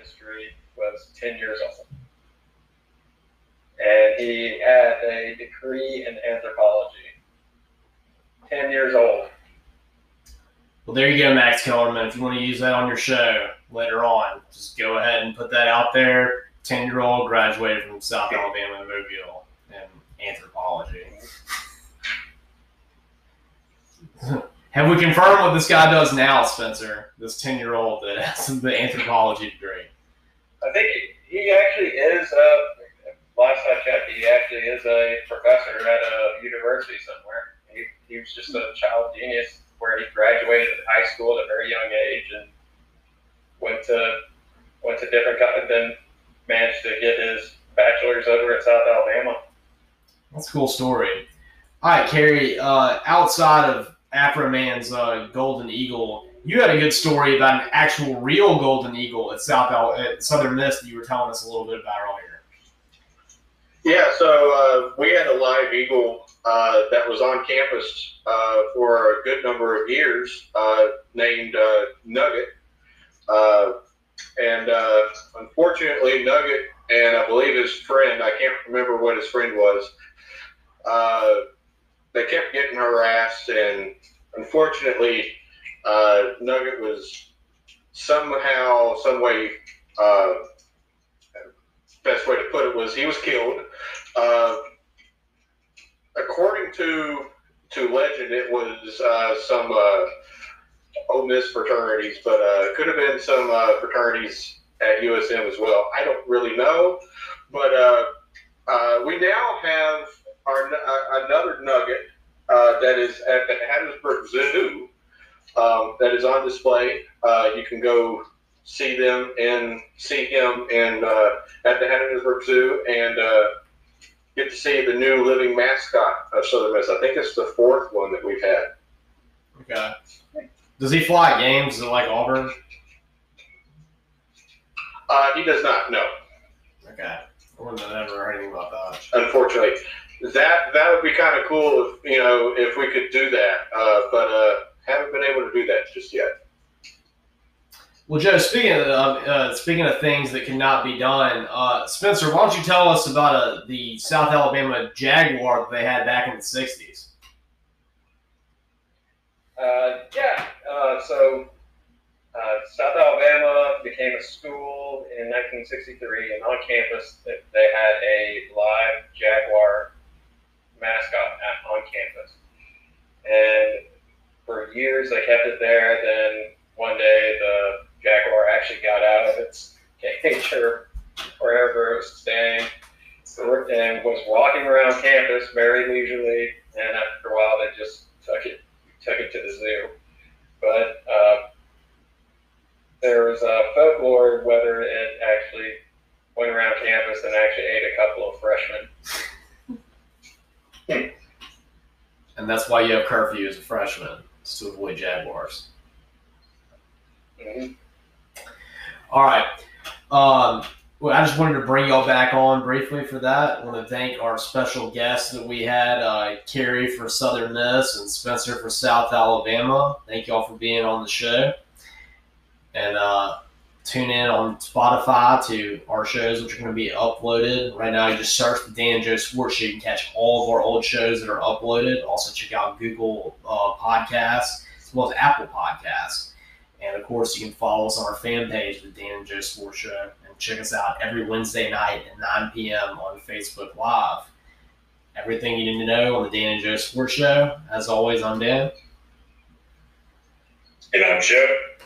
history was 10 years old. And he had a degree in anthropology. 10 years old. Well, there you go, Max Kellerman. If you want to use that on your show later on, just go ahead and put that out there. 10 year old graduated from South Alabama Mobile in anthropology. Have we confirmed what this guy does now, Spencer? This 10 year old that has the anthropology degree. I think he, actually is, uh, last I checked, he actually is a professor at a university somewhere. He, he was just a child genius where he graduated high school at a very young age and went to went to different co- then managed to get his bachelor's over at South Alabama. That's a cool story. All right, Carrie, uh, outside of Afroman's uh, Golden Eagle, you had a good story about an actual real Golden Eagle at South Al- at Southern Miss that you were telling us a little bit about earlier. Yeah, so uh, we had a live eagle uh, that was on campus uh, for a good number of years, uh, named uh, Nugget. Uh, and uh, unfortunately, Nugget and I believe his friend, I can't remember what his friend was, they kept getting harassed. And unfortunately, uh, Nugget was somehow, some way, uh, best way to put it was he was killed. Uh, according to to legend, it was uh, some uh, Ole Miss fraternities, but uh, could have been some uh, fraternities at USM as well. I don't really know, but uh, uh, we now have our uh, another nugget uh, that is at the Hattiesburg Zoo um, that is on display. Uh, you can go see them and see him and uh, at the Hattiesburg Zoo and uh, get to see the new living mascot of Southern Miss. I think it's the fourth one that we've had. Okay. Does he fly at games like Auburn? Uh, he does not. No, Okay. I wouldn't have ever heard anything about that. unfortunately. That that would be kind of cool if you know if we could do that, uh, but uh, haven't been able to do that just yet. Well, Joe, speaking of uh, speaking of things that cannot be done, uh, Spencer, why don't you tell us about uh, the South Alabama Jaguar that they had back in the '60s? Uh, yeah, uh, so uh, South Alabama became a school in 1963, and on campus they had a live Jaguar mascot at, on campus. And for years they kept it there. Then one day the Jaguar actually got out of its cage or wherever it was staying and was walking around campus very leisurely. And after a while, they just took it took it to the zoo. But uh, there was a folklore whether it actually went around campus and actually ate a couple of freshmen. And that's why you have curfew as a freshman, is to avoid Jaguars. Mhm. All right. Um, well, I just wanted to bring y'all back on briefly for that. I want to thank our special guests that we had, uh, Carrie for Southern Miss and Spencer for South Alabama. Thank y'all for being on the show. And uh, tune in on Spotify to our shows, which are going to be uploaded. Right now, you just search the Dan Joe Sports Show. You can catch all of our old shows that are uploaded. Also, check out Google uh, Podcasts as well as Apple Podcasts. And of course, you can follow us on our fan page, the Dan and Joe Sports Show, and check us out every Wednesday night at 9 p.m. on Facebook Live. Everything you need to know on the Dan and Joe Sports Show. As always, I'm Dan. And I'm Joe.